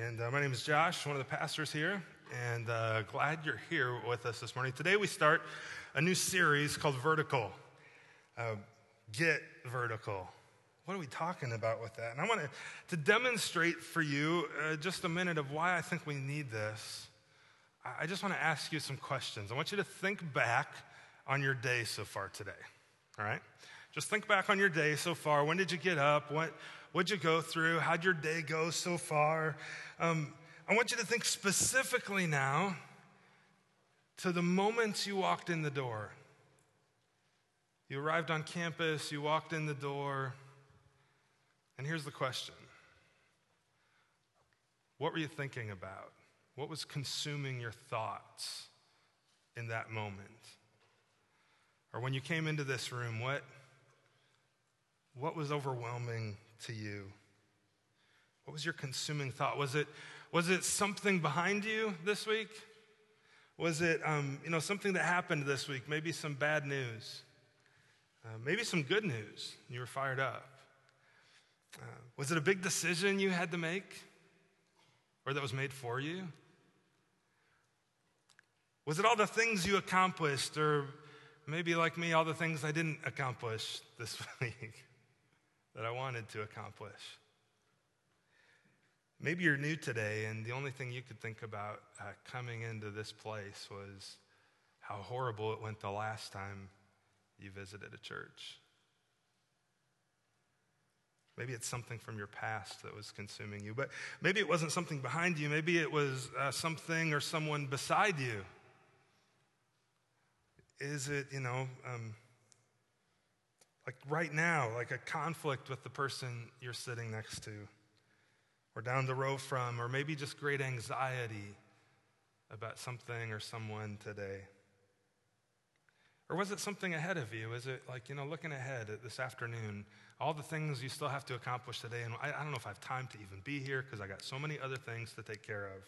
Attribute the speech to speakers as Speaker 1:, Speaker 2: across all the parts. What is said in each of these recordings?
Speaker 1: And uh, my name is Josh, one of the pastors here, and uh, glad you're here with us this morning. Today we start a new series called Vertical. Uh, get vertical. What are we talking about with that? And I want to, to demonstrate for you uh, just a minute of why I think we need this. I just want to ask you some questions. I want you to think back on your day so far today, all right? Just think back on your day so far. When did you get up? What, what'd you go through? How'd your day go so far? Um, I want you to think specifically now to the moments you walked in the door. You arrived on campus, you walked in the door, and here's the question What were you thinking about? What was consuming your thoughts in that moment? Or when you came into this room, what? What was overwhelming to you? What was your consuming thought? Was it, was it something behind you this week? Was it um, you know, something that happened this week? Maybe some bad news? Uh, maybe some good news. You were fired up. Uh, was it a big decision you had to make or that was made for you? Was it all the things you accomplished, or maybe like me, all the things I didn't accomplish this week? That I wanted to accomplish. Maybe you're new today, and the only thing you could think about uh, coming into this place was how horrible it went the last time you visited a church. Maybe it's something from your past that was consuming you, but maybe it wasn't something behind you. Maybe it was uh, something or someone beside you. Is it, you know, um, like right now, like a conflict with the person you're sitting next to, or down the row from, or maybe just great anxiety about something or someone today? Or was it something ahead of you? Is it like, you know, looking ahead at this afternoon, all the things you still have to accomplish today? And I, I don't know if I have time to even be here because I got so many other things to take care of.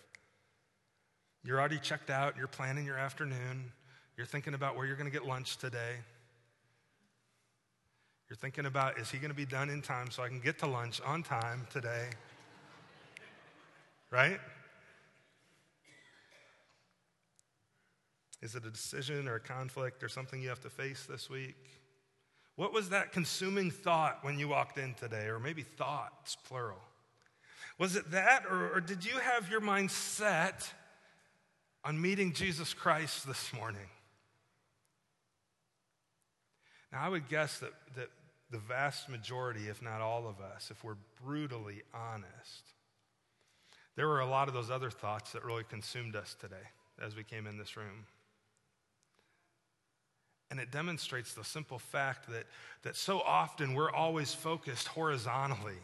Speaker 1: You're already checked out, you're planning your afternoon, you're thinking about where you're going to get lunch today. You're thinking about, is he going to be done in time so I can get to lunch on time today? right? Is it a decision or a conflict or something you have to face this week? What was that consuming thought when you walked in today? Or maybe thoughts, plural. Was it that, or, or did you have your mind set on meeting Jesus Christ this morning? Now, I would guess that, that the vast majority, if not all of us, if we're brutally honest, there were a lot of those other thoughts that really consumed us today as we came in this room. And it demonstrates the simple fact that, that so often we're always focused horizontally.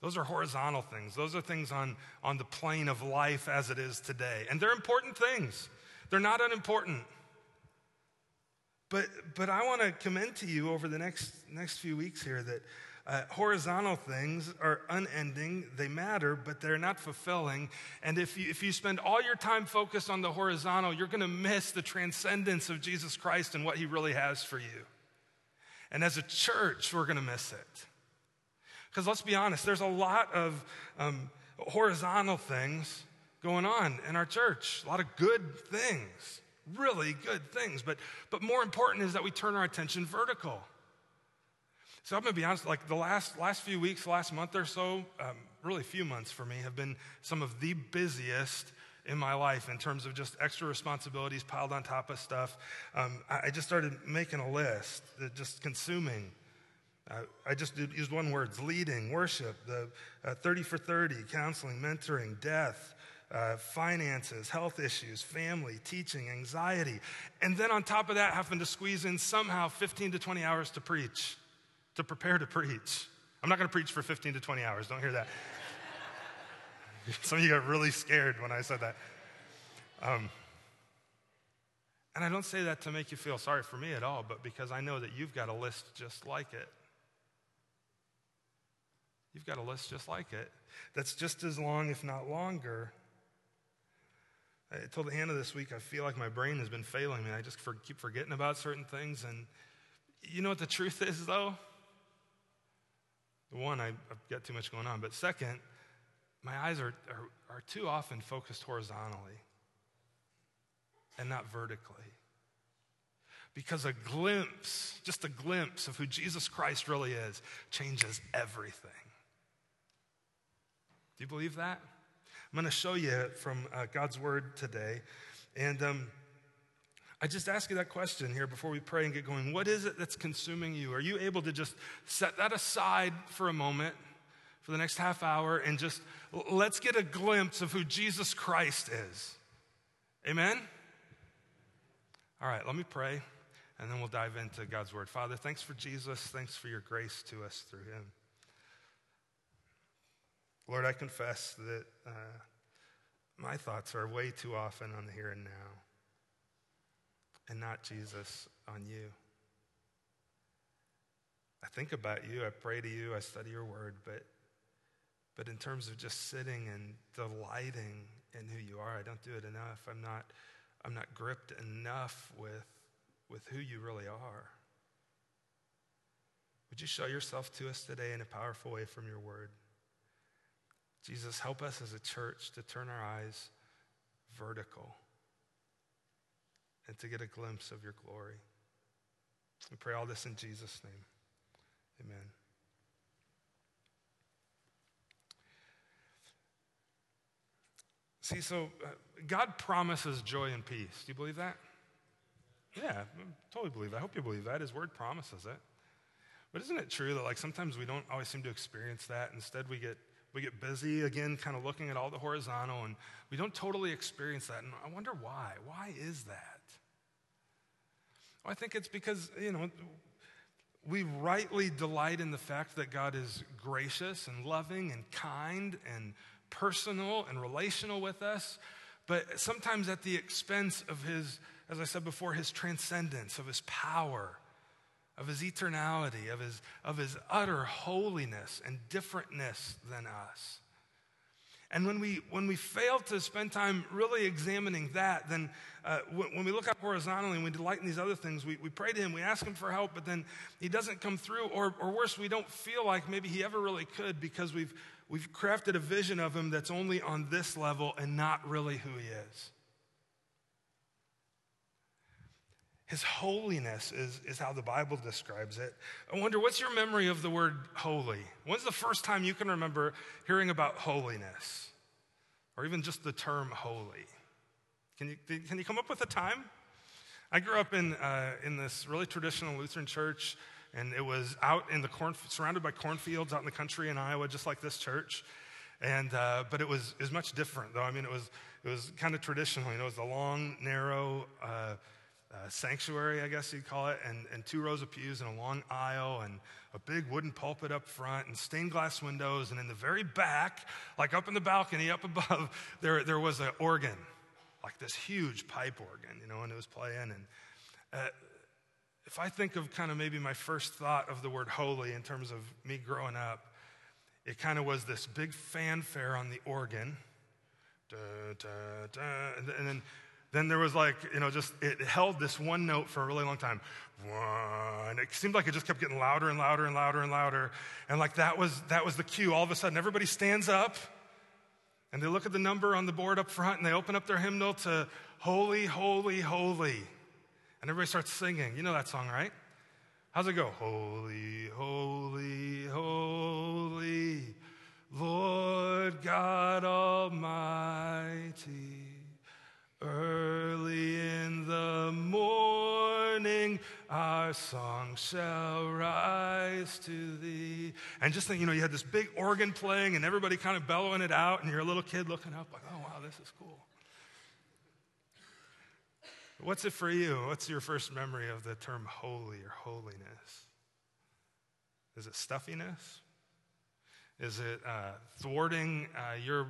Speaker 1: Those are horizontal things. Those are things on, on the plane of life as it is today. And they're important things, they're not unimportant. But, but I want to commend to you over the next, next few weeks here that uh, horizontal things are unending, they matter, but they're not fulfilling. And if you, if you spend all your time focused on the horizontal, you're going to miss the transcendence of Jesus Christ and what he really has for you. And as a church, we're going to miss it. Because let's be honest, there's a lot of um, horizontal things going on in our church, a lot of good things really good things. But, but more important is that we turn our attention vertical. So I'm going to be honest, like the last, last few weeks, last month or so, um, really few months for me, have been some of the busiest in my life in terms of just extra responsibilities piled on top of stuff. Um, I, I, just started making a list, just consuming. Uh, I just used one word leading, worship, the uh, 30 for 30, counseling, mentoring, death, uh, finances, health issues, family, teaching, anxiety. And then on top of that, having to squeeze in somehow 15 to 20 hours to preach, to prepare to preach. I'm not going to preach for 15 to 20 hours. Don't hear that. Some of you got really scared when I said that. Um, and I don't say that to make you feel sorry for me at all, but because I know that you've got a list just like it. You've got a list just like it that's just as long, if not longer, I told Hannah this week, I feel like my brain has been failing me. I just for, keep forgetting about certain things. And you know what the truth is, though? One, I, I've got too much going on. But second, my eyes are, are, are too often focused horizontally and not vertically. Because a glimpse, just a glimpse of who Jesus Christ really is, changes everything. Do you believe that? I'm going to show you from uh, God's word today. And um, I just ask you that question here before we pray and get going. What is it that's consuming you? Are you able to just set that aside for a moment, for the next half hour, and just let's get a glimpse of who Jesus Christ is? Amen? All right, let me pray, and then we'll dive into God's word. Father, thanks for Jesus. Thanks for your grace to us through him. Lord, I confess that uh, my thoughts are way too often on the here and now and not Jesus on you. I think about you, I pray to you, I study your word, but, but in terms of just sitting and delighting in who you are, I don't do it enough. I'm not, I'm not gripped enough with, with who you really are. Would you show yourself to us today in a powerful way from your word? Jesus, help us as a church to turn our eyes vertical and to get a glimpse of your glory. We pray all this in Jesus' name. Amen. See, so uh, God promises joy and peace. Do you believe that? Yeah, I totally believe that. I hope you believe that. His word promises it. But isn't it true that like sometimes we don't always seem to experience that? Instead, we get we get busy again, kind of looking at all the horizontal, and we don't totally experience that. And I wonder why. Why is that? Well, I think it's because, you know, we rightly delight in the fact that God is gracious and loving and kind and personal and relational with us, but sometimes at the expense of his, as I said before, his transcendence, of his power of his eternality, of his, of his utter holiness and differentness than us. And when we, when we fail to spend time really examining that, then uh, when, when, we look up horizontally and we delight in these other things, we, we pray to Him, we ask Him for help, but then He doesn't come through, or, or worse, we don't feel like maybe He ever really could because we've, we've crafted a vision of Him that's only on this level and not really who He is. His holiness is, is how the Bible describes it. I wonder, what's your memory of the word holy? When's the first time you can remember hearing about holiness? Or even just the term holy? Can you, can you come up with a time? I grew up in, uh, in this really traditional Lutheran church, and it was out in the corn, surrounded by cornfields out in the country in Iowa, just like this church. And, uh, but it was, it was much different, though. I mean, it was, it was kind of traditional. You know, it was the long, narrow, uh, uh, sanctuary, I guess you'd call it, and, and two rows of pews and a long aisle and a big wooden pulpit up front and stained glass windows. And in the very back, like up in the balcony up above, there, there was an organ, like this huge pipe organ, you know, and it was playing. And uh, if I think of kind of maybe my first thought of the word holy in terms of me growing up, it kind of was this big fanfare on the organ. Da, da, da, and then then there was like, you know, just it held this one note for a really long time. And it seemed like it just kept getting louder and louder and louder and louder. And like that was that was the cue. All of a sudden, everybody stands up and they look at the number on the board up front and they open up their hymnal to Holy, Holy, Holy. And everybody starts singing. You know that song, right? How's it go? Holy, holy, holy, Lord God Almighty. Early in the morning, our song shall rise to thee. And just think, you know, you had this big organ playing and everybody kind of bellowing it out, and you're a little kid looking up, like, oh, wow, this is cool. What's it for you? What's your first memory of the term holy or holiness? Is it stuffiness? Is it uh, thwarting uh, your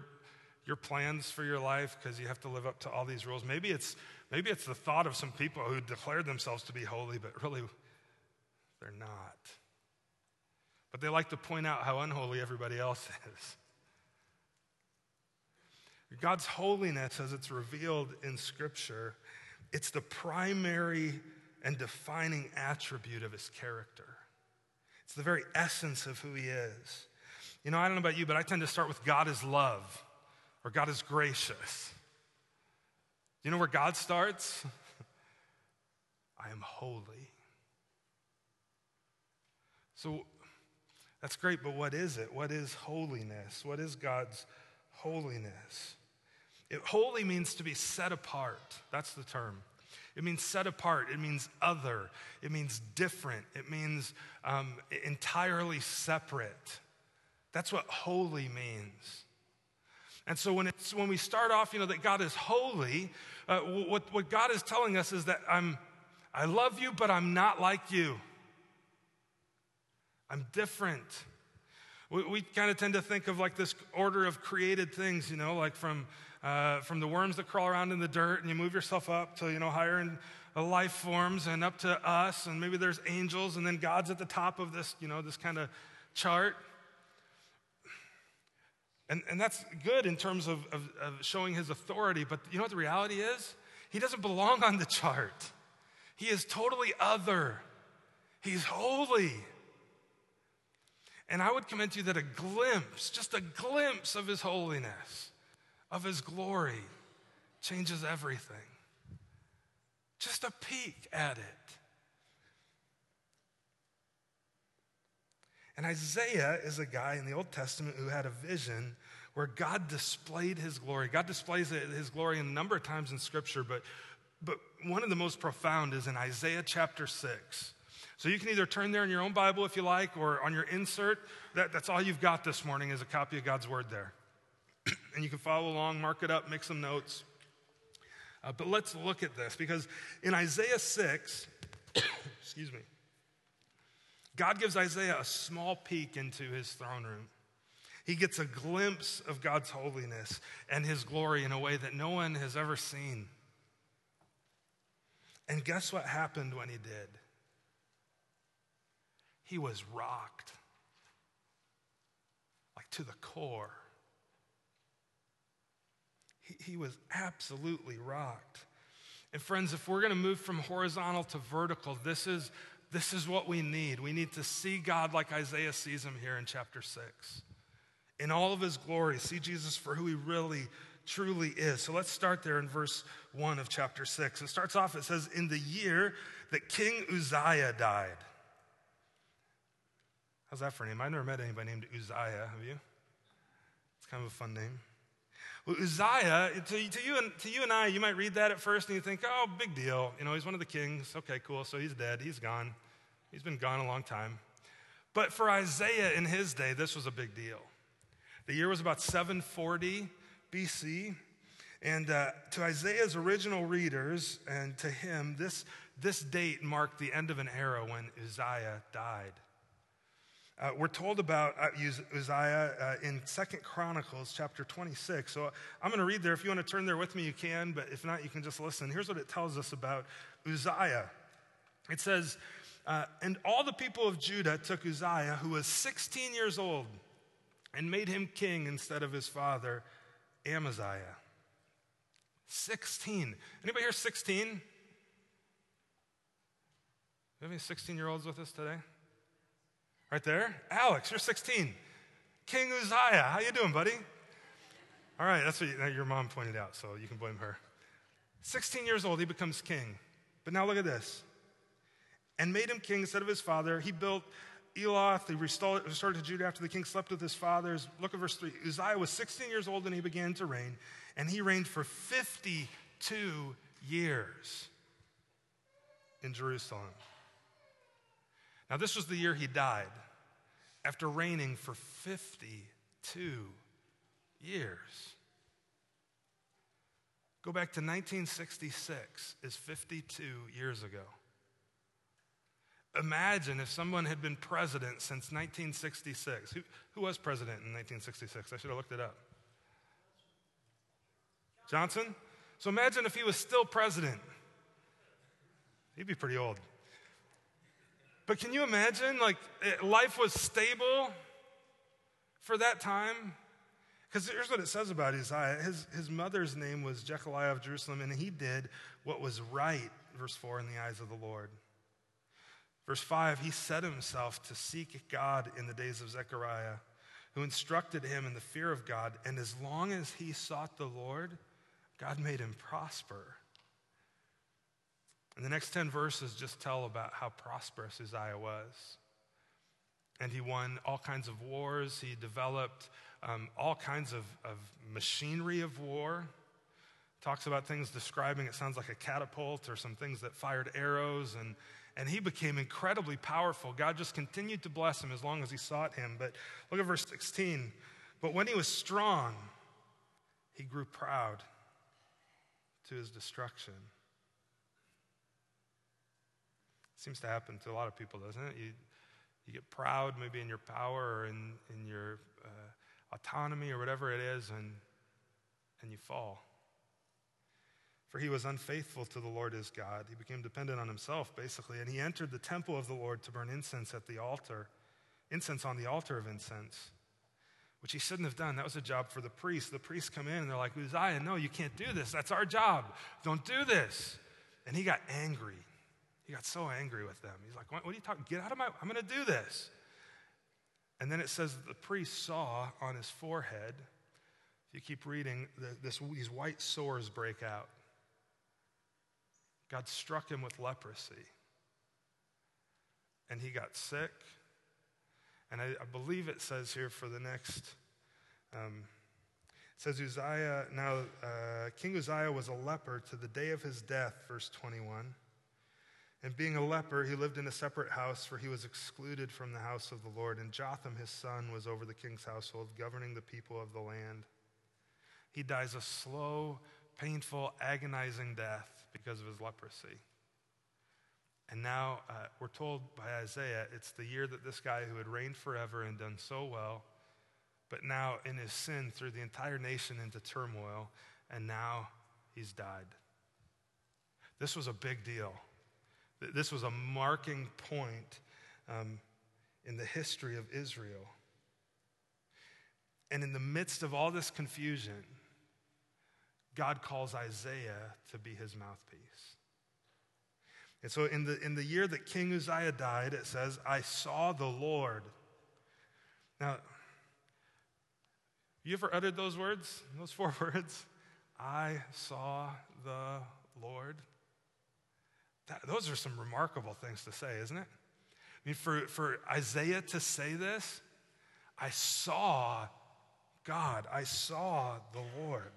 Speaker 1: your plans for your life because you have to live up to all these rules. Maybe it's, maybe it's the thought of some people who declare themselves to be holy, but really they're not. But they like to point out how unholy everybody else is. God's holiness, as it's revealed in Scripture, it's the primary and defining attribute of his character. It's the very essence of who he is. You know, I don't know about you, but I tend to start with God is love or God is gracious. You know where God starts? I am holy. So that's great, but what is it? What is holiness? What is God's holiness? It, holy means to be set apart. That's the term. It means set apart. It means other. It means different. It means um, entirely separate. That's what holy means. And so when, it's, when we start off, you know, that God is holy, uh, what, what God is telling us is that I'm, I love you, but I'm not like you. I'm different. We, we kind of tend to think of like this order of created things, you know, like from, uh, from the worms that crawl around in the dirt and you move yourself up to, you know, higher in life forms and up to us, and maybe there's angels, and then God's at the top of this, you know, this kind of chart. And, and that's good in terms of, of, of showing his authority, but you know what the reality is? He doesn't belong on the chart. He is totally other. He's holy. And I would commend to you that a glimpse, just a glimpse of his holiness, of his glory, changes everything. Just a peek at it. And Isaiah is a guy in the Old Testament who had a vision where God displayed his glory. God displays his glory a number of times in Scripture, but, but one of the most profound is in Isaiah chapter 6. So you can either turn there in your own Bible if you like, or on your insert. That, that's all you've got this morning is a copy of God's Word there. and you can follow along, mark it up, make some notes. Uh, but let's look at this because in Isaiah 6, excuse me, God gives Isaiah a small peek into his throne room. He gets a glimpse of God's holiness and his glory in a way that no one has ever seen. And guess what happened when he did? He was rocked, like to the core. He, he was absolutely rocked. And friends, if we're going to move from horizontal to vertical, this is this is what we need. We need to see God like Isaiah sees him here in chapter 6. In all of his glory, see Jesus for who he really, truly is. So let's start there in verse 1 of chapter 6. It starts off, it says, In the year that King Uzziah died. How's that for a name? I've never met anybody named Uzziah, have you? It's kind of a fun name. Uzziah, to, to, you and, to you and I, you might read that at first and you think, oh, big deal. You know, he's one of the kings. Okay, cool. So he's dead. He's gone. He's been gone a long time. But for Isaiah in his day, this was a big deal. The year was about 740 BC. And uh, to Isaiah's original readers and to him, this, this date marked the end of an era when Uzziah died. Uh, we're told about uh, Uzziah uh, in Second Chronicles chapter 26. So I'm going to read there. If you want to turn there with me, you can, but if not, you can just listen. Here's what it tells us about Uzziah it says, uh, And all the people of Judah took Uzziah, who was 16 years old, and made him king instead of his father, Amaziah. 16. Anybody here 16? You have any 16 year olds with us today? Right there. Alex, you're 16. King Uzziah, how you doing, buddy? All right, that's what your mom pointed out, so you can blame her. 16 years old, he becomes king. But now look at this. And made him king instead of his father. He built Eloth. He restored, restored to Judah after the king slept with his fathers. Look at verse 3. Uzziah was 16 years old and he began to reign, and he reigned for 52 years in Jerusalem. Now, this was the year he died after reigning for 52 years. Go back to 1966, is 52 years ago. Imagine if someone had been president since 1966. Who, who was president in 1966? I should have looked it up. Johnson? So imagine if he was still president. He'd be pretty old. But can you imagine, like, eh, life was stable for that time? Because here's what it says about Uzziah. His, his mother's name was Jecoliah of Jerusalem, and he did what was right, verse 4, in the eyes of the Lord. Verse 5 He set himself to seek God in the days of Zechariah, who instructed him in the fear of God. And as long as he sought the Lord, God made him prosper. And the next 10 verses just tell about how prosperous Uzziah was. And he won all kinds of wars. He developed um, all kinds of, of machinery of war. Talks about things describing it sounds like a catapult or some things that fired arrows. And, and he became incredibly powerful. God just continued to bless him as long as he sought him. But look at verse 16. But when he was strong, he grew proud to his destruction. Seems to happen to a lot of people, doesn't it? You, you get proud, maybe in your power or in, in your uh, autonomy or whatever it is, and, and you fall. For he was unfaithful to the Lord his God. He became dependent on himself, basically, and he entered the temple of the Lord to burn incense at the altar, incense on the altar of incense, which he shouldn't have done. That was a job for the priests. The priests come in and they're like, Uzziah, no, you can't do this. That's our job. Don't do this. And he got angry. He got so angry with them. He's like, What, what are you talking? Get out of my, I'm going to do this. And then it says that the priest saw on his forehead, if you keep reading, the, this, these white sores break out. God struck him with leprosy. And he got sick. And I, I believe it says here for the next, um, it says Uzziah, now uh, King Uzziah was a leper to the day of his death, verse 21. And being a leper, he lived in a separate house, for he was excluded from the house of the Lord. And Jotham, his son, was over the king's household, governing the people of the land. He dies a slow, painful, agonizing death because of his leprosy. And now uh, we're told by Isaiah it's the year that this guy who had reigned forever and done so well, but now in his sin threw the entire nation into turmoil, and now he's died. This was a big deal. This was a marking point um, in the history of Israel. And in the midst of all this confusion, God calls Isaiah to be his mouthpiece. And so in the, in the year that King Uzziah died, it says, I saw the Lord. Now, you ever uttered those words, those four words? I saw the Lord. That, those are some remarkable things to say, isn't it? I mean, for, for Isaiah to say this, I saw God, I saw the Lord.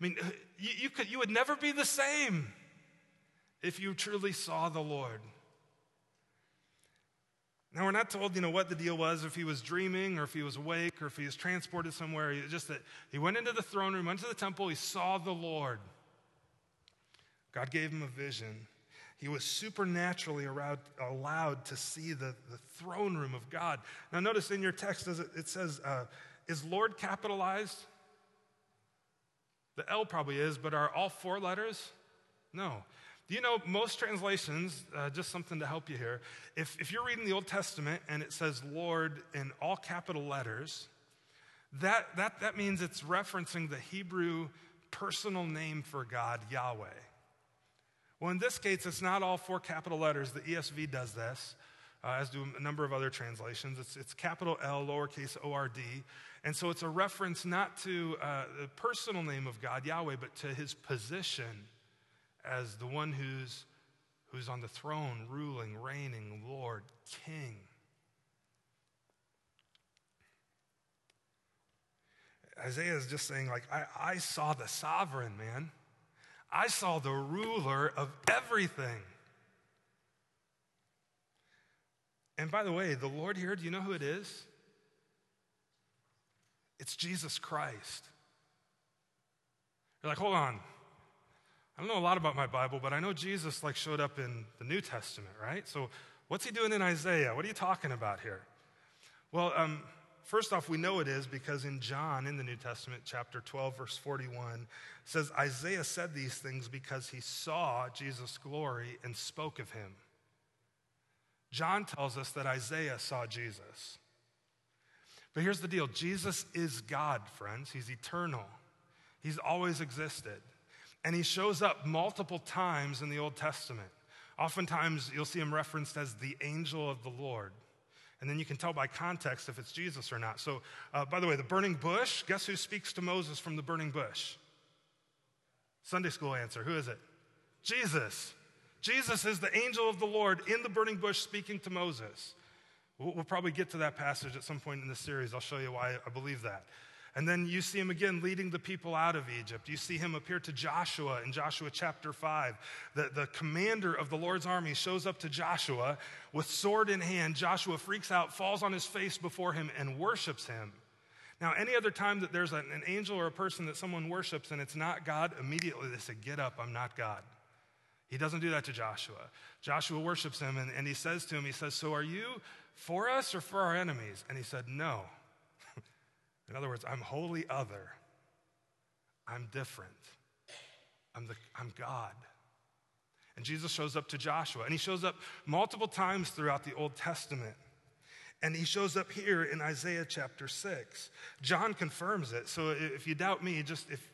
Speaker 1: I mean, uh, you, you, could, you would never be the same if you truly saw the Lord. Now, we're not told, you know, what the deal was, if he was dreaming or if he was awake or if he was transported somewhere. Just that he went into the throne room, went to the temple, he saw the Lord. God gave him a vision. He was supernaturally allowed, allowed to see the, the throne room of God. Now, notice in your text, it says, uh, is Lord capitalized? The L probably is, but are all four letters? No. Do you know most translations, uh, just something to help you here, if, if you're reading the Old Testament and it says Lord in all capital letters, that, that, that means it's referencing the Hebrew personal name for God, Yahweh. Well, in this case, it's not all four capital letters. The ESV does this, uh, as do a number of other translations. It's, it's capital L, lowercase O R D. And so it's a reference not to uh, the personal name of God, Yahweh, but to his position as the one who's, who's on the throne, ruling, reigning, Lord, King. Isaiah is just saying, like, I, I saw the sovereign, man. I saw the ruler of everything. And by the way, the Lord here, do you know who it is? It's Jesus Christ. You're like, hold on. I don't know a lot about my Bible, but I know Jesus like showed up in the New Testament, right? So what's he doing in Isaiah? What are you talking about here? Well, um, First off, we know it is because in John, in the New Testament, chapter 12, verse 41, says Isaiah said these things because he saw Jesus' glory and spoke of him. John tells us that Isaiah saw Jesus. But here's the deal Jesus is God, friends. He's eternal, He's always existed. And He shows up multiple times in the Old Testament. Oftentimes, you'll see him referenced as the angel of the Lord. And then you can tell by context if it's Jesus or not. So, uh, by the way, the burning bush, guess who speaks to Moses from the burning bush? Sunday school answer. Who is it? Jesus. Jesus is the angel of the Lord in the burning bush speaking to Moses. We'll, we'll probably get to that passage at some point in the series. I'll show you why I believe that. And then you see him again leading the people out of Egypt. You see him appear to Joshua in Joshua chapter 5. The, the commander of the Lord's army shows up to Joshua with sword in hand. Joshua freaks out, falls on his face before him, and worships him. Now, any other time that there's an, an angel or a person that someone worships and it's not God, immediately they say, Get up, I'm not God. He doesn't do that to Joshua. Joshua worships him and, and he says to him, He says, So are you for us or for our enemies? And he said, No. In other words, I'm wholly other. I'm different. I'm, the, I'm God. And Jesus shows up to Joshua, and he shows up multiple times throughout the Old Testament. And he shows up here in Isaiah chapter 6. John confirms it. So if you doubt me, just if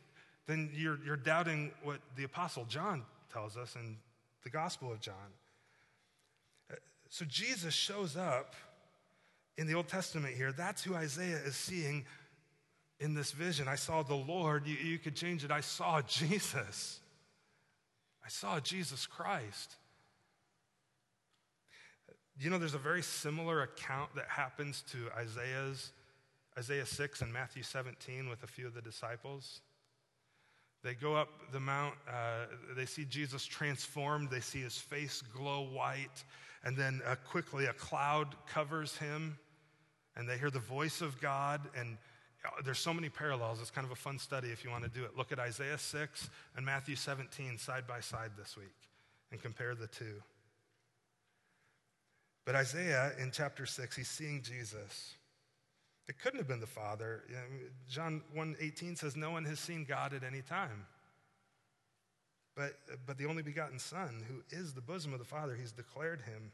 Speaker 1: then you're, you're doubting what the apostle John tells us in the Gospel of John. Uh, so Jesus shows up in the Old Testament here. That's who Isaiah is seeing in this vision. I saw the Lord. You, you could change it. I saw Jesus. I saw Jesus Christ. You know, there's a very similar account that happens to Isaiah's, Isaiah 6 and Matthew 17 with a few of the disciples. They go up the mount, uh, they see Jesus transformed, they see his face glow white, and then uh, quickly a cloud covers him, and they hear the voice of God, and there's so many parallels. It's kind of a fun study if you want to do it. Look at Isaiah 6 and Matthew 17 side by side this week and compare the two. But Isaiah in chapter 6, he's seeing Jesus. It couldn't have been the Father. John 1:18 says no one has seen God at any time. But, but the only begotten Son, who is the bosom of the Father, he's declared him.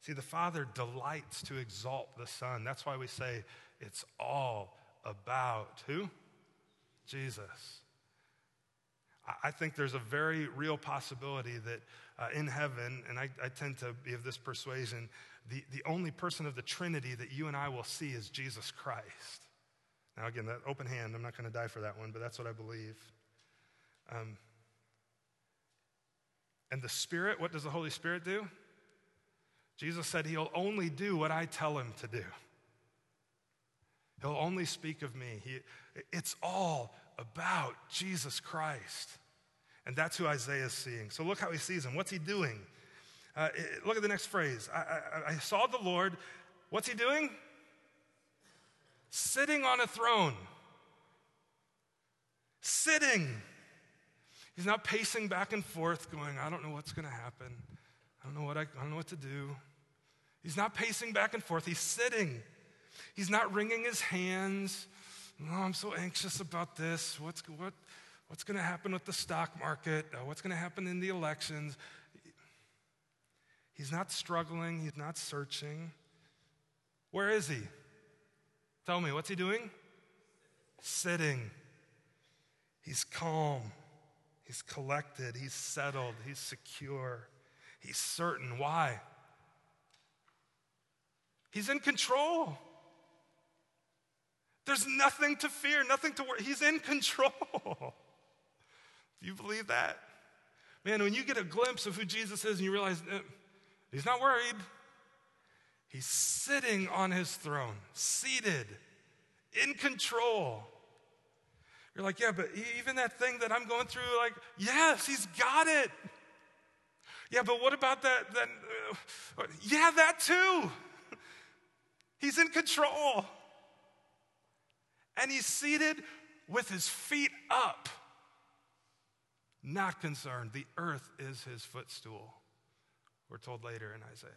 Speaker 1: See, the Father delights to exalt the Son. That's why we say it's all about who? Jesus. I think there's a very real possibility that uh, in heaven, and I, I, tend to be of this persuasion, the, the only person of the Trinity that you and I will see is Jesus Christ. Now, again, that open hand, I'm not going to die for that one, but that's what I believe. Um, and the Spirit, what does the Holy Spirit do? Jesus said he'll only do what I tell him to do. He'll only speak of me. He, it's all about Jesus Christ. And that's who Isaiah is seeing. So look how he sees him. What's he doing? Uh, look at the next phrase. I, I, I saw the Lord. What's he doing? Sitting on a throne. Sitting. He's not pacing back and forth, going, I don't know what's going to happen. I don't know what I, I don't know what to do. He's not pacing back and forth. He's sitting. He's not wringing his hands. Oh, I'm so anxious about this. What's, what, what's going to happen with the stock market? Uh, what's going to happen in the elections? He's not struggling. He's not searching. Where is he? Tell me, what's he doing? Sitting. He's calm. He's collected. He's settled. He's secure. He's certain. Why? He's in control. There's nothing to fear, nothing to worry. He's in control. Do you believe that? Man, when you get a glimpse of who Jesus is and you realize eh, he's not worried, he's sitting on his throne, seated, in control. You're like, yeah, but even that thing that I'm going through, like, yes, he's got it. Yeah, but what about that? that uh, yeah, that too. He's in control. And he's seated with his feet up, not concerned. The earth is his footstool, we're told later in Isaiah.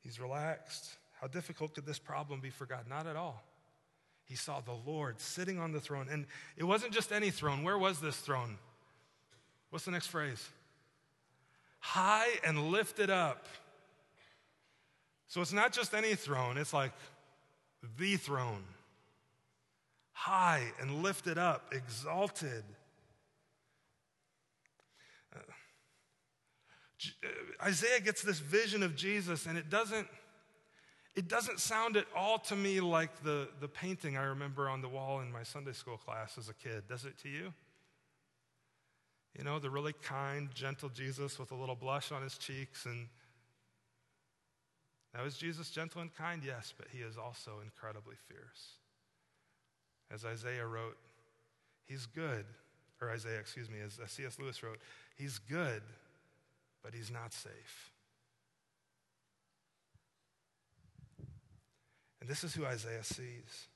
Speaker 1: He's relaxed. How difficult could this problem be for God? Not at all. He saw the Lord sitting on the throne. And it wasn't just any throne. Where was this throne? What's the next phrase? High and lifted up. So it's not just any throne, it's like the throne. High and lifted up, exalted. Uh, uh, Isaiah gets this vision of Jesus, and it doesn't, it doesn't sound at all to me like the, the painting I remember on the wall in my Sunday school class as a kid. Does it to you? You know, the really kind, gentle Jesus with a little blush on his cheeks. And now, is Jesus gentle and kind? Yes, but he is also incredibly fierce. As Isaiah wrote, he's good, or Isaiah, excuse me, as C.S. Lewis wrote, he's good, but he's not safe. And this is who Isaiah sees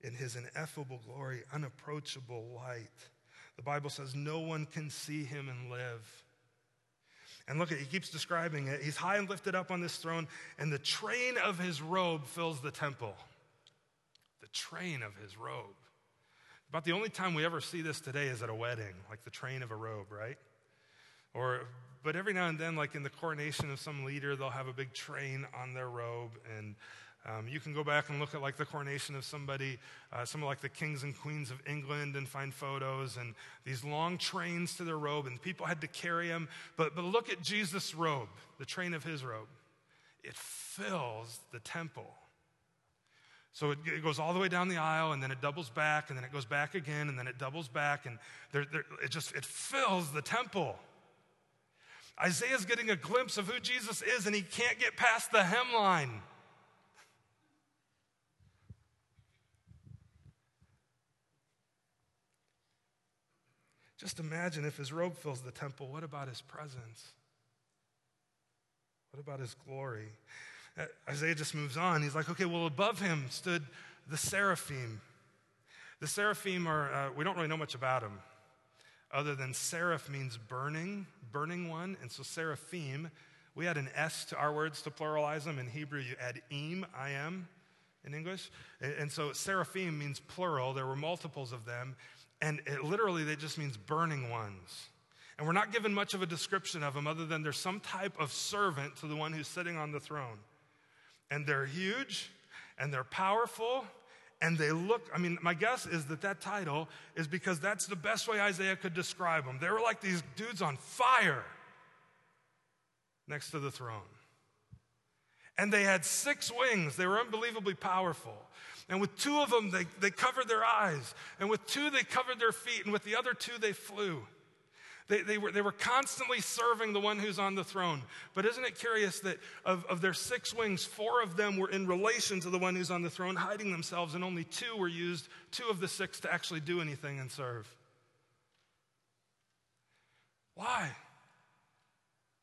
Speaker 1: in his ineffable glory, unapproachable light. The Bible says no one can see him and live. And look at, he keeps describing it. He's high and lifted up on this throne, and the train of his robe fills the temple. The train of his robe. About the only time we ever see this today is at a wedding, like the train of a robe, right? Or, but every now and then, like in the coronation of some leader, they'll have a big train on their robe. And um, you can go back and look at like the coronation of somebody, uh, some like the kings and queens of England, and find photos and these long trains to their robe, and people had to carry them. But, but look at Jesus' robe, the train of his robe. It fills the temple. So it, it, goes all the way down the aisle, and then it doubles back, and then it goes back again, and then it doubles back, and there, there, it just it fills the temple. Isaiah's getting a glimpse of who Jesus is, and he can't get past the hemline. Just imagine if his robe fills the temple, what about his presence? What about his glory? Isaiah just moves on. He's like, okay, well, above him stood the seraphim. The seraphim are, uh, we don't really know much about them, other than seraph means burning, burning one. And so seraphim, we add an S to our words to pluralize them. In Hebrew, you add im, I am in English. And so seraphim means plural. There were multiples of them. And it, literally, that just means burning ones. And we're not given much of a description of them other than they're some type of servant to the one who's sitting on the throne. And they're huge and they're powerful and they look, I mean, my guess is that that title is because that's the best way Isaiah could describe them. They were like these dudes on fire next to the throne. And they had six wings, they were unbelievably powerful. And with two of them, they, they covered their eyes. And with two, they covered their feet. And with the other two, they flew. They, they, were, they were constantly serving the one who's on the throne. But isn't it curious that of, of their six wings, four of them were in relation to the one who's on the throne, hiding themselves, and only two were used, two of the six, to actually do anything and serve? Why?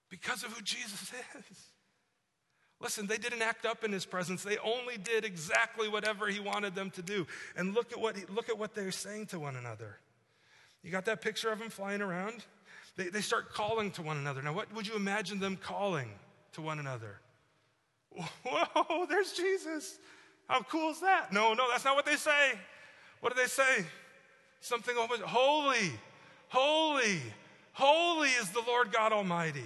Speaker 1: Because of who Jesus is. Listen, they didn't act up in his presence. They only did exactly whatever he wanted them to do. And look at what, he, look at what they're saying to one another. You got that picture of them flying around? They, they start calling to one another. Now, what would you imagine them calling to one another? Whoa, there's Jesus. How cool is that? No, no, that's not what they say. What do they say? Something almost holy, holy, holy is the Lord God Almighty.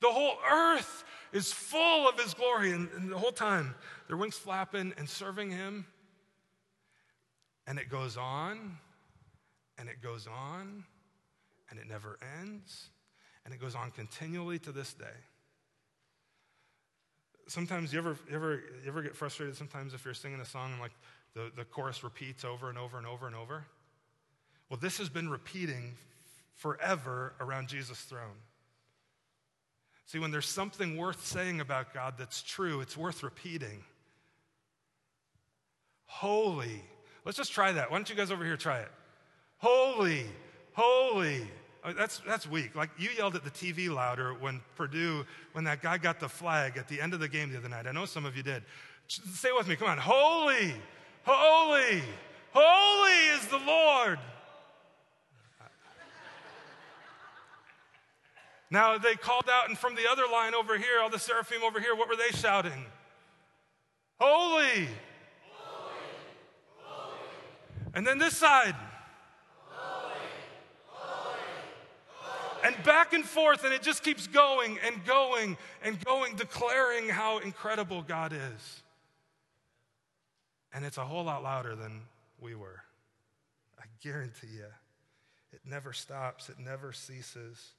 Speaker 1: The whole earth is full of his glory. And, and, the whole time, their wings flapping and serving him. And it goes on, and it goes on, and it never ends, and it goes on continually to this day. Sometimes you ever, you ever, you ever get frustrated sometimes if you're singing a song and like the, the chorus repeats over and over and over and over? Well, this has been repeating forever around Jesus' throne. See, when there's something worth saying about God that's true, it's worth repeating. Holy. Let's just try that. Why don't you guys over here try it? Holy, holy. That's, that's weak. Like you yelled at the TV louder when Purdue, when that guy got the flag at the end of the game the other night. I know some of you did. Say with me, come on. Holy, holy, holy is the Lord. Now they called out, and from the other line over here, all the seraphim over here, what were they shouting? Holy. Holy, holy. And then this side. and back and forth, and it just keeps going and going and going, declaring how incredible God is. And it's a whole lot louder than we were. I guarantee you. It never stops, it never ceases.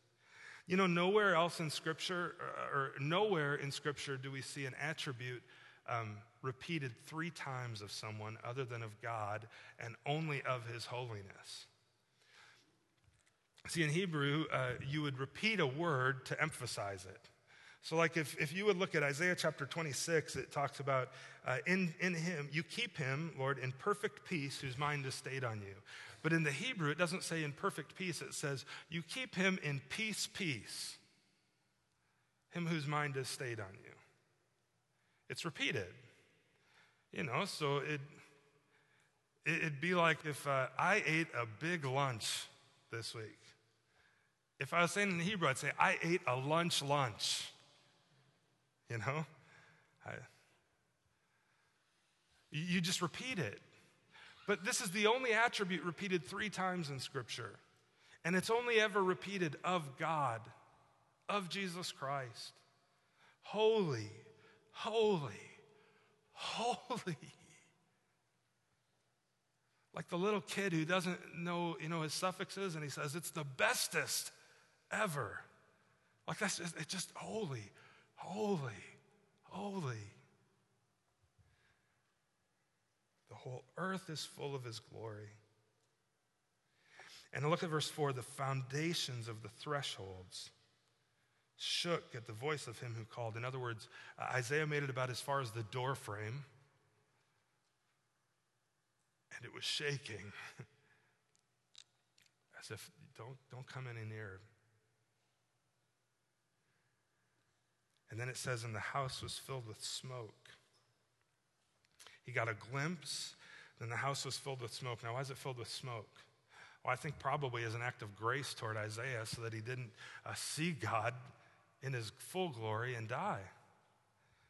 Speaker 1: You know, nowhere else in Scripture, or, nowhere in Scripture do we see an attribute um, repeated three times of someone other than of God and only of his holiness. See, in Hebrew, uh, you would repeat a word to emphasize it. So, like if, if you would look at Isaiah chapter 26, it talks about uh, in, in him, you keep him, Lord, in perfect peace whose mind is stayed on you. But in the Hebrew, it doesn't say in perfect peace, it says, you keep him in peace, peace, him whose mind is stayed on you. It's repeated. You know, so it, it'd be like if uh, I ate a big lunch this week. If I was saying in Hebrew, I'd say, I ate a lunch lunch. You know? I, you just repeat it. But this is the only attribute repeated three times in Scripture. And it's only ever repeated of God, of Jesus Christ. Holy, holy, holy. Like the little kid who doesn't know, you know, his suffixes and he says, it's the bestest ever. Like that's just, it's just holy, holy, holy. The whole earth is full of his glory. And look at verse 4 the foundations of the thresholds shook at the voice of him who called. In other words, uh, Isaiah made it about as far as the door frame, and it was shaking as if, don't, don't come any nearer. And then it says, and the house was filled with smoke. He got a glimpse, then the house was filled with smoke. Now, why is it filled with smoke? Well, I think probably as an act of grace toward Isaiah so that he didn't uh, see God in his full glory and die.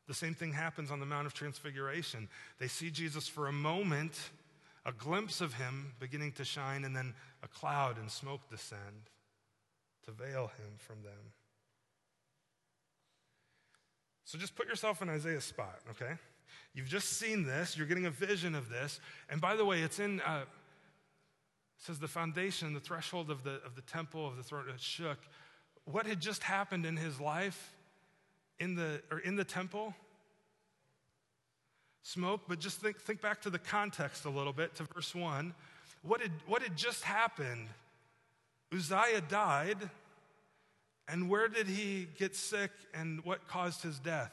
Speaker 1: The same thing happens on the Mount of Transfiguration. They see Jesus for a moment, a glimpse of him beginning to shine, and then a cloud and smoke descend to veil him from them. So just put yourself in Isaiah's spot, okay? You've just seen this, you're getting a vision of this. And by the way, it's in, uh, it says the foundation, the threshold of the, of the temple of the throne shook. What had just happened in his life in the, or in the temple? Smoke, but just think, think back to the context a little bit, to verse 1. What had, what had just happened? Uzziah died and where did he get sick and what caused his death?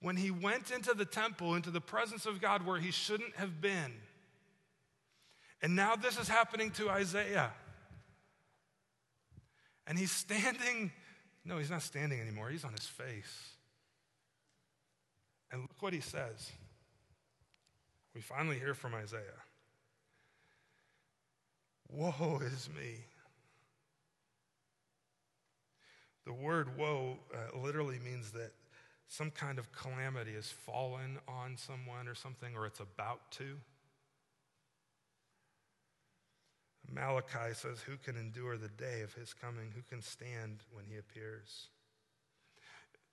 Speaker 1: When he went into the temple, into the presence of God where he shouldn't have been. And now this is happening to Isaiah. And he's standing, no, he's not standing anymore, he's on his face. And look what he says. We finally hear from Isaiah Woe is me. The word woe uh, literally means that some kind of calamity has fallen on someone or something, or it's about to. Malachi says, Who can endure the day of his coming? Who can stand when he appears?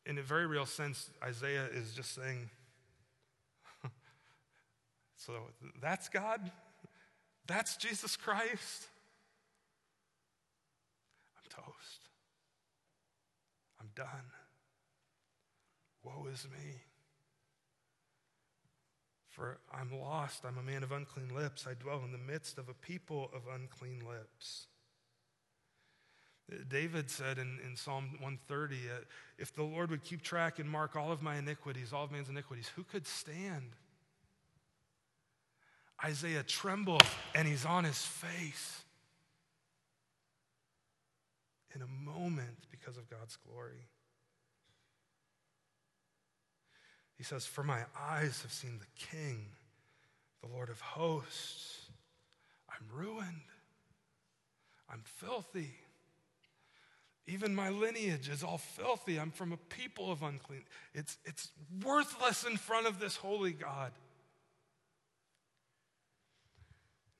Speaker 1: In a very real sense, Isaiah is just saying, So that's God? That's Jesus Christ? I'm toast. I'm done. Woe is me. For I'm lost. I'm a man of unclean lips. I dwell in the midst of a people of unclean lips. David said in, in Psalm 130 uh, if the Lord would keep track and mark all of my iniquities, all of man's iniquities, who could stand? Isaiah trembles and he's on his face in a moment because of God's glory. He says, For my eyes have seen the King, the Lord of hosts. I'm ruined. I'm filthy. Even my lineage is all filthy. I'm from a people of unclean. It's, it's worthless in front of this holy God.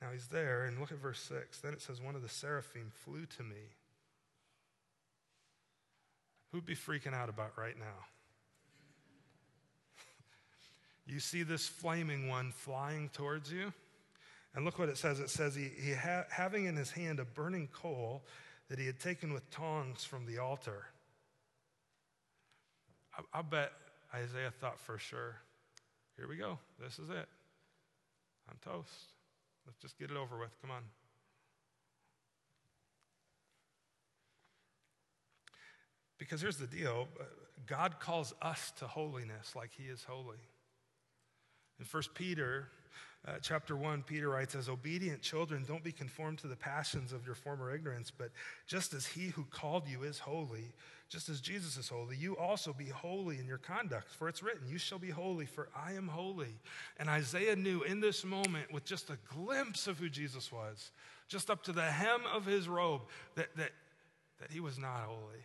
Speaker 1: Now he's there, and look at verse 6. Then it says, One of the seraphim flew to me Who'd be freaking out about right now? You see this flaming one flying towards you? And look what it says it says, he, he ha- having in his hand a burning coal that he had taken with tongs from the altar. I, I bet Isaiah thought for sure, here we go. This is it. I'm toast. Let's just get it over with. Come on. Because here's the deal uh, God calls us to holiness like he is holy. 1 Peter uh, chapter 1, Peter writes, As obedient children, don't be conformed to the passions of your former ignorance, but just as he who called you is holy, just as Jesus is holy, you also be holy in your conduct. For it's written, You shall be holy, for I am holy. And Isaiah knew in this moment, with just a glimpse of who Jesus was, just up to the hem of his robe, that, that, that he was not holy.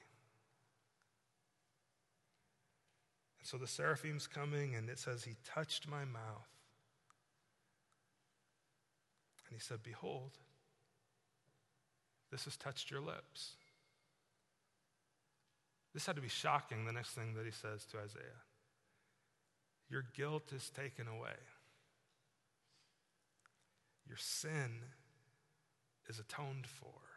Speaker 1: And so the seraphim's coming, and it says, He touched my mouth. And he said, Behold, this has touched your lips. This had to be shocking, the next thing that he says to Isaiah. Your guilt is taken away. Your sin is atoned for.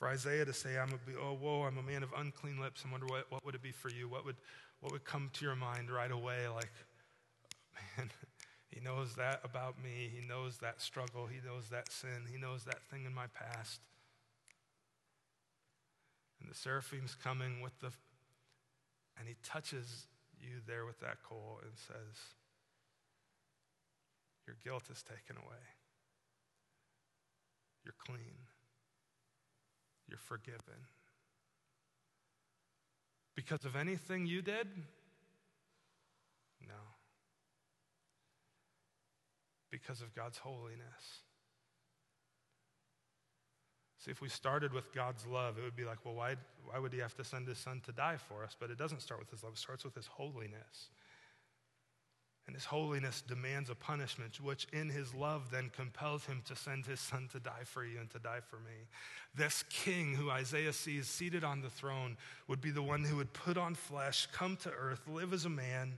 Speaker 1: For Isaiah to say, I'm a, oh, whoa, I'm a man of unclean lips, I wonder what, what would it be for you? What would, what would come to your mind right away? Like, man, he knows that about me. He knows that struggle. He knows that sin. He knows that thing in my past. And the seraphim's coming with the, and he touches you there with that coal and says, Your guilt is taken away. You're clean. You're forgiven. Because of anything you did? No. Because of God's holiness. See, if we started with God's love, it would be like, well, why, why would he have to send his son to die for us? But it doesn't start with his love, it starts with his holiness. And his holiness demands a punishment, which in his love then compels him to send his son to die for you and to die for me. This king who Isaiah sees seated on the throne would be the one who would put on flesh, come to earth, live as a man,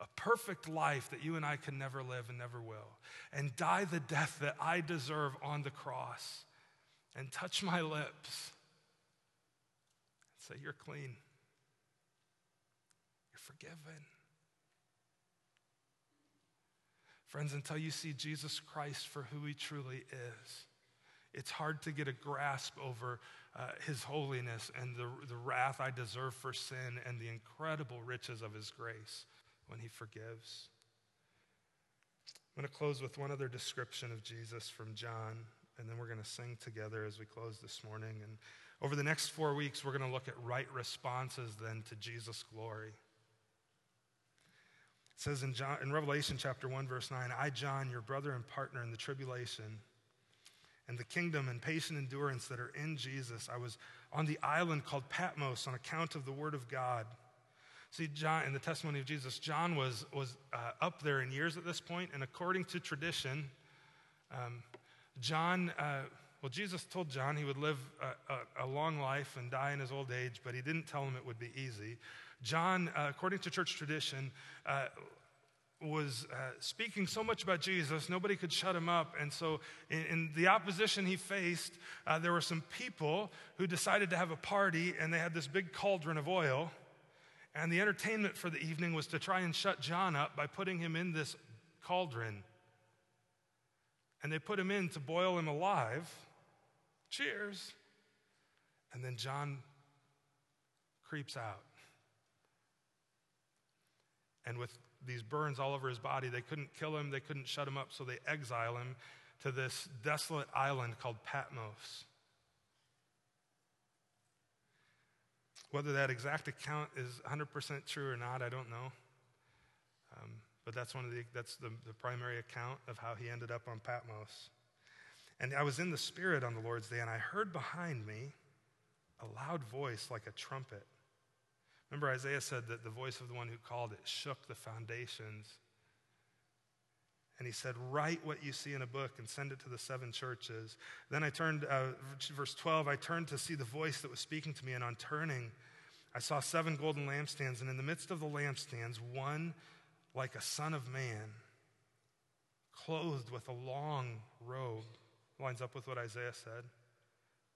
Speaker 1: a perfect life that you and I can never live and never will, and die the death that I deserve on the cross and touch my lips and say, You're clean. You're forgiven. Friends, until you see Jesus Christ for who he truly is, it's hard to get a grasp over uh, his holiness and the, the wrath I deserve for sin and the incredible riches of his grace when he forgives. I'm going to close with one other description of Jesus from John and then we're going to sing together as we close this morning. And over the next four weeks, we're going to look at right responses then to Jesus' glory. It says in, John, in Revelation chapter 1, verse 9, I, John, your brother and partner in the tribulation and the kingdom and patient endurance that are in Jesus, I was on the island called Patmos on account of the word of God. See, John, in the testimony of Jesus, John was, was uh, up there in years at this point, and according to tradition, um, John, uh, well, Jesus told John he would live a, a, a, long life and die in his old age, but he didn't tell him it would be easy. John, uh, according to church tradition, uh, was uh, speaking so much about Jesus, nobody could shut him up. And so, in, in the opposition he faced, uh, there were some people who decided to have a party, and they had this big cauldron of oil. And the entertainment for the evening was to try and shut John up by putting him in this cauldron and they put him in to boil him alive. Cheers. And then John creeps out. And with these burns all over his body, they couldn't kill him, they couldn't shut him up, so they exile him to this desolate island called Patmos. Whether that exact account is 100% true or not, I don't know. Um, but that's one of the that's the, the primary account of how he ended up on Patmos. And I was in the Spirit on the Lord's day, and I heard behind me a loud voice like a trumpet. Remember, Isaiah said that the voice of the one who called it shook the foundations. And he said, Write what you see in a book and send it to the seven churches. Then I turned, uh, verse 12, I turned to see the voice that was speaking to me, and on turning, I saw seven golden lampstands, and in the midst of the lampstands, one like a son of man. clothed with a long robe, lines up with what Isaiah said,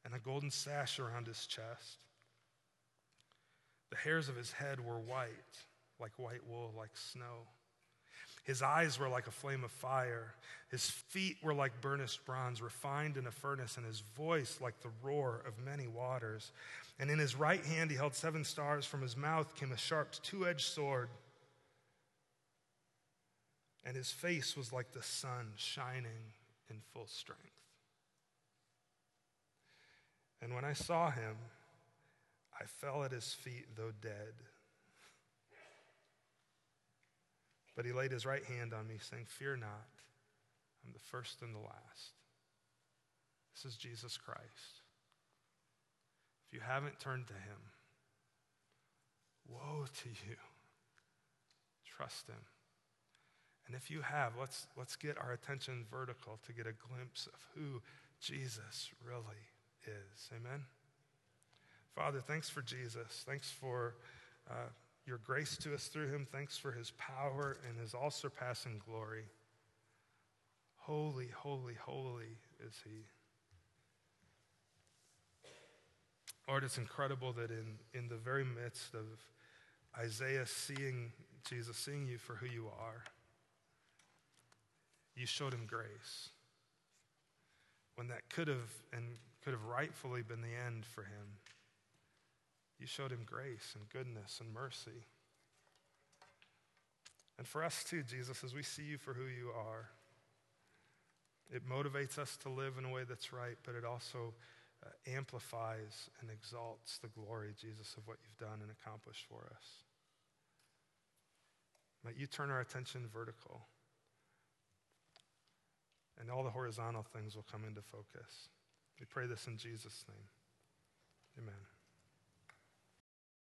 Speaker 1: and a golden sash around his chest. The hairs of his head were white, like white wool, like snow. His eyes were like a flame of fire. His feet were like burnished bronze, refined in a furnace, and his voice like the roar of many waters. And in his right hand he held seven stars. From his mouth came a sharp two edged sword. And his face was like the sun shining in full strength. And when I saw him, I fell at his feet, though dead. But he laid his right hand on me, saying, Fear not, I'm the first and the last. This is Jesus Christ. If you haven't turned to him, woe to you. Trust him. And if you have, let's, let's get our attention vertical to get a glimpse of who Jesus really is. Amen? Father, thanks for Jesus. Thanks for uh, your grace to us through him. Thanks for his power and his all surpassing glory. Holy, holy, holy is he. Lord, it's incredible that in, in the very midst of Isaiah seeing Jesus, seeing you for who you are, you showed him grace. When that could have and could have rightfully been the end for him. You showed him grace and goodness and mercy. And for us too, Jesus, as we see you for who you are, it motivates us to live in a way that's right, but it also uh, amplifies and exalts the glory, Jesus, of what you've done and accomplished for us. Might you turn our attention vertical, and all the horizontal things will come into focus. We pray this in Jesus' name. Amen.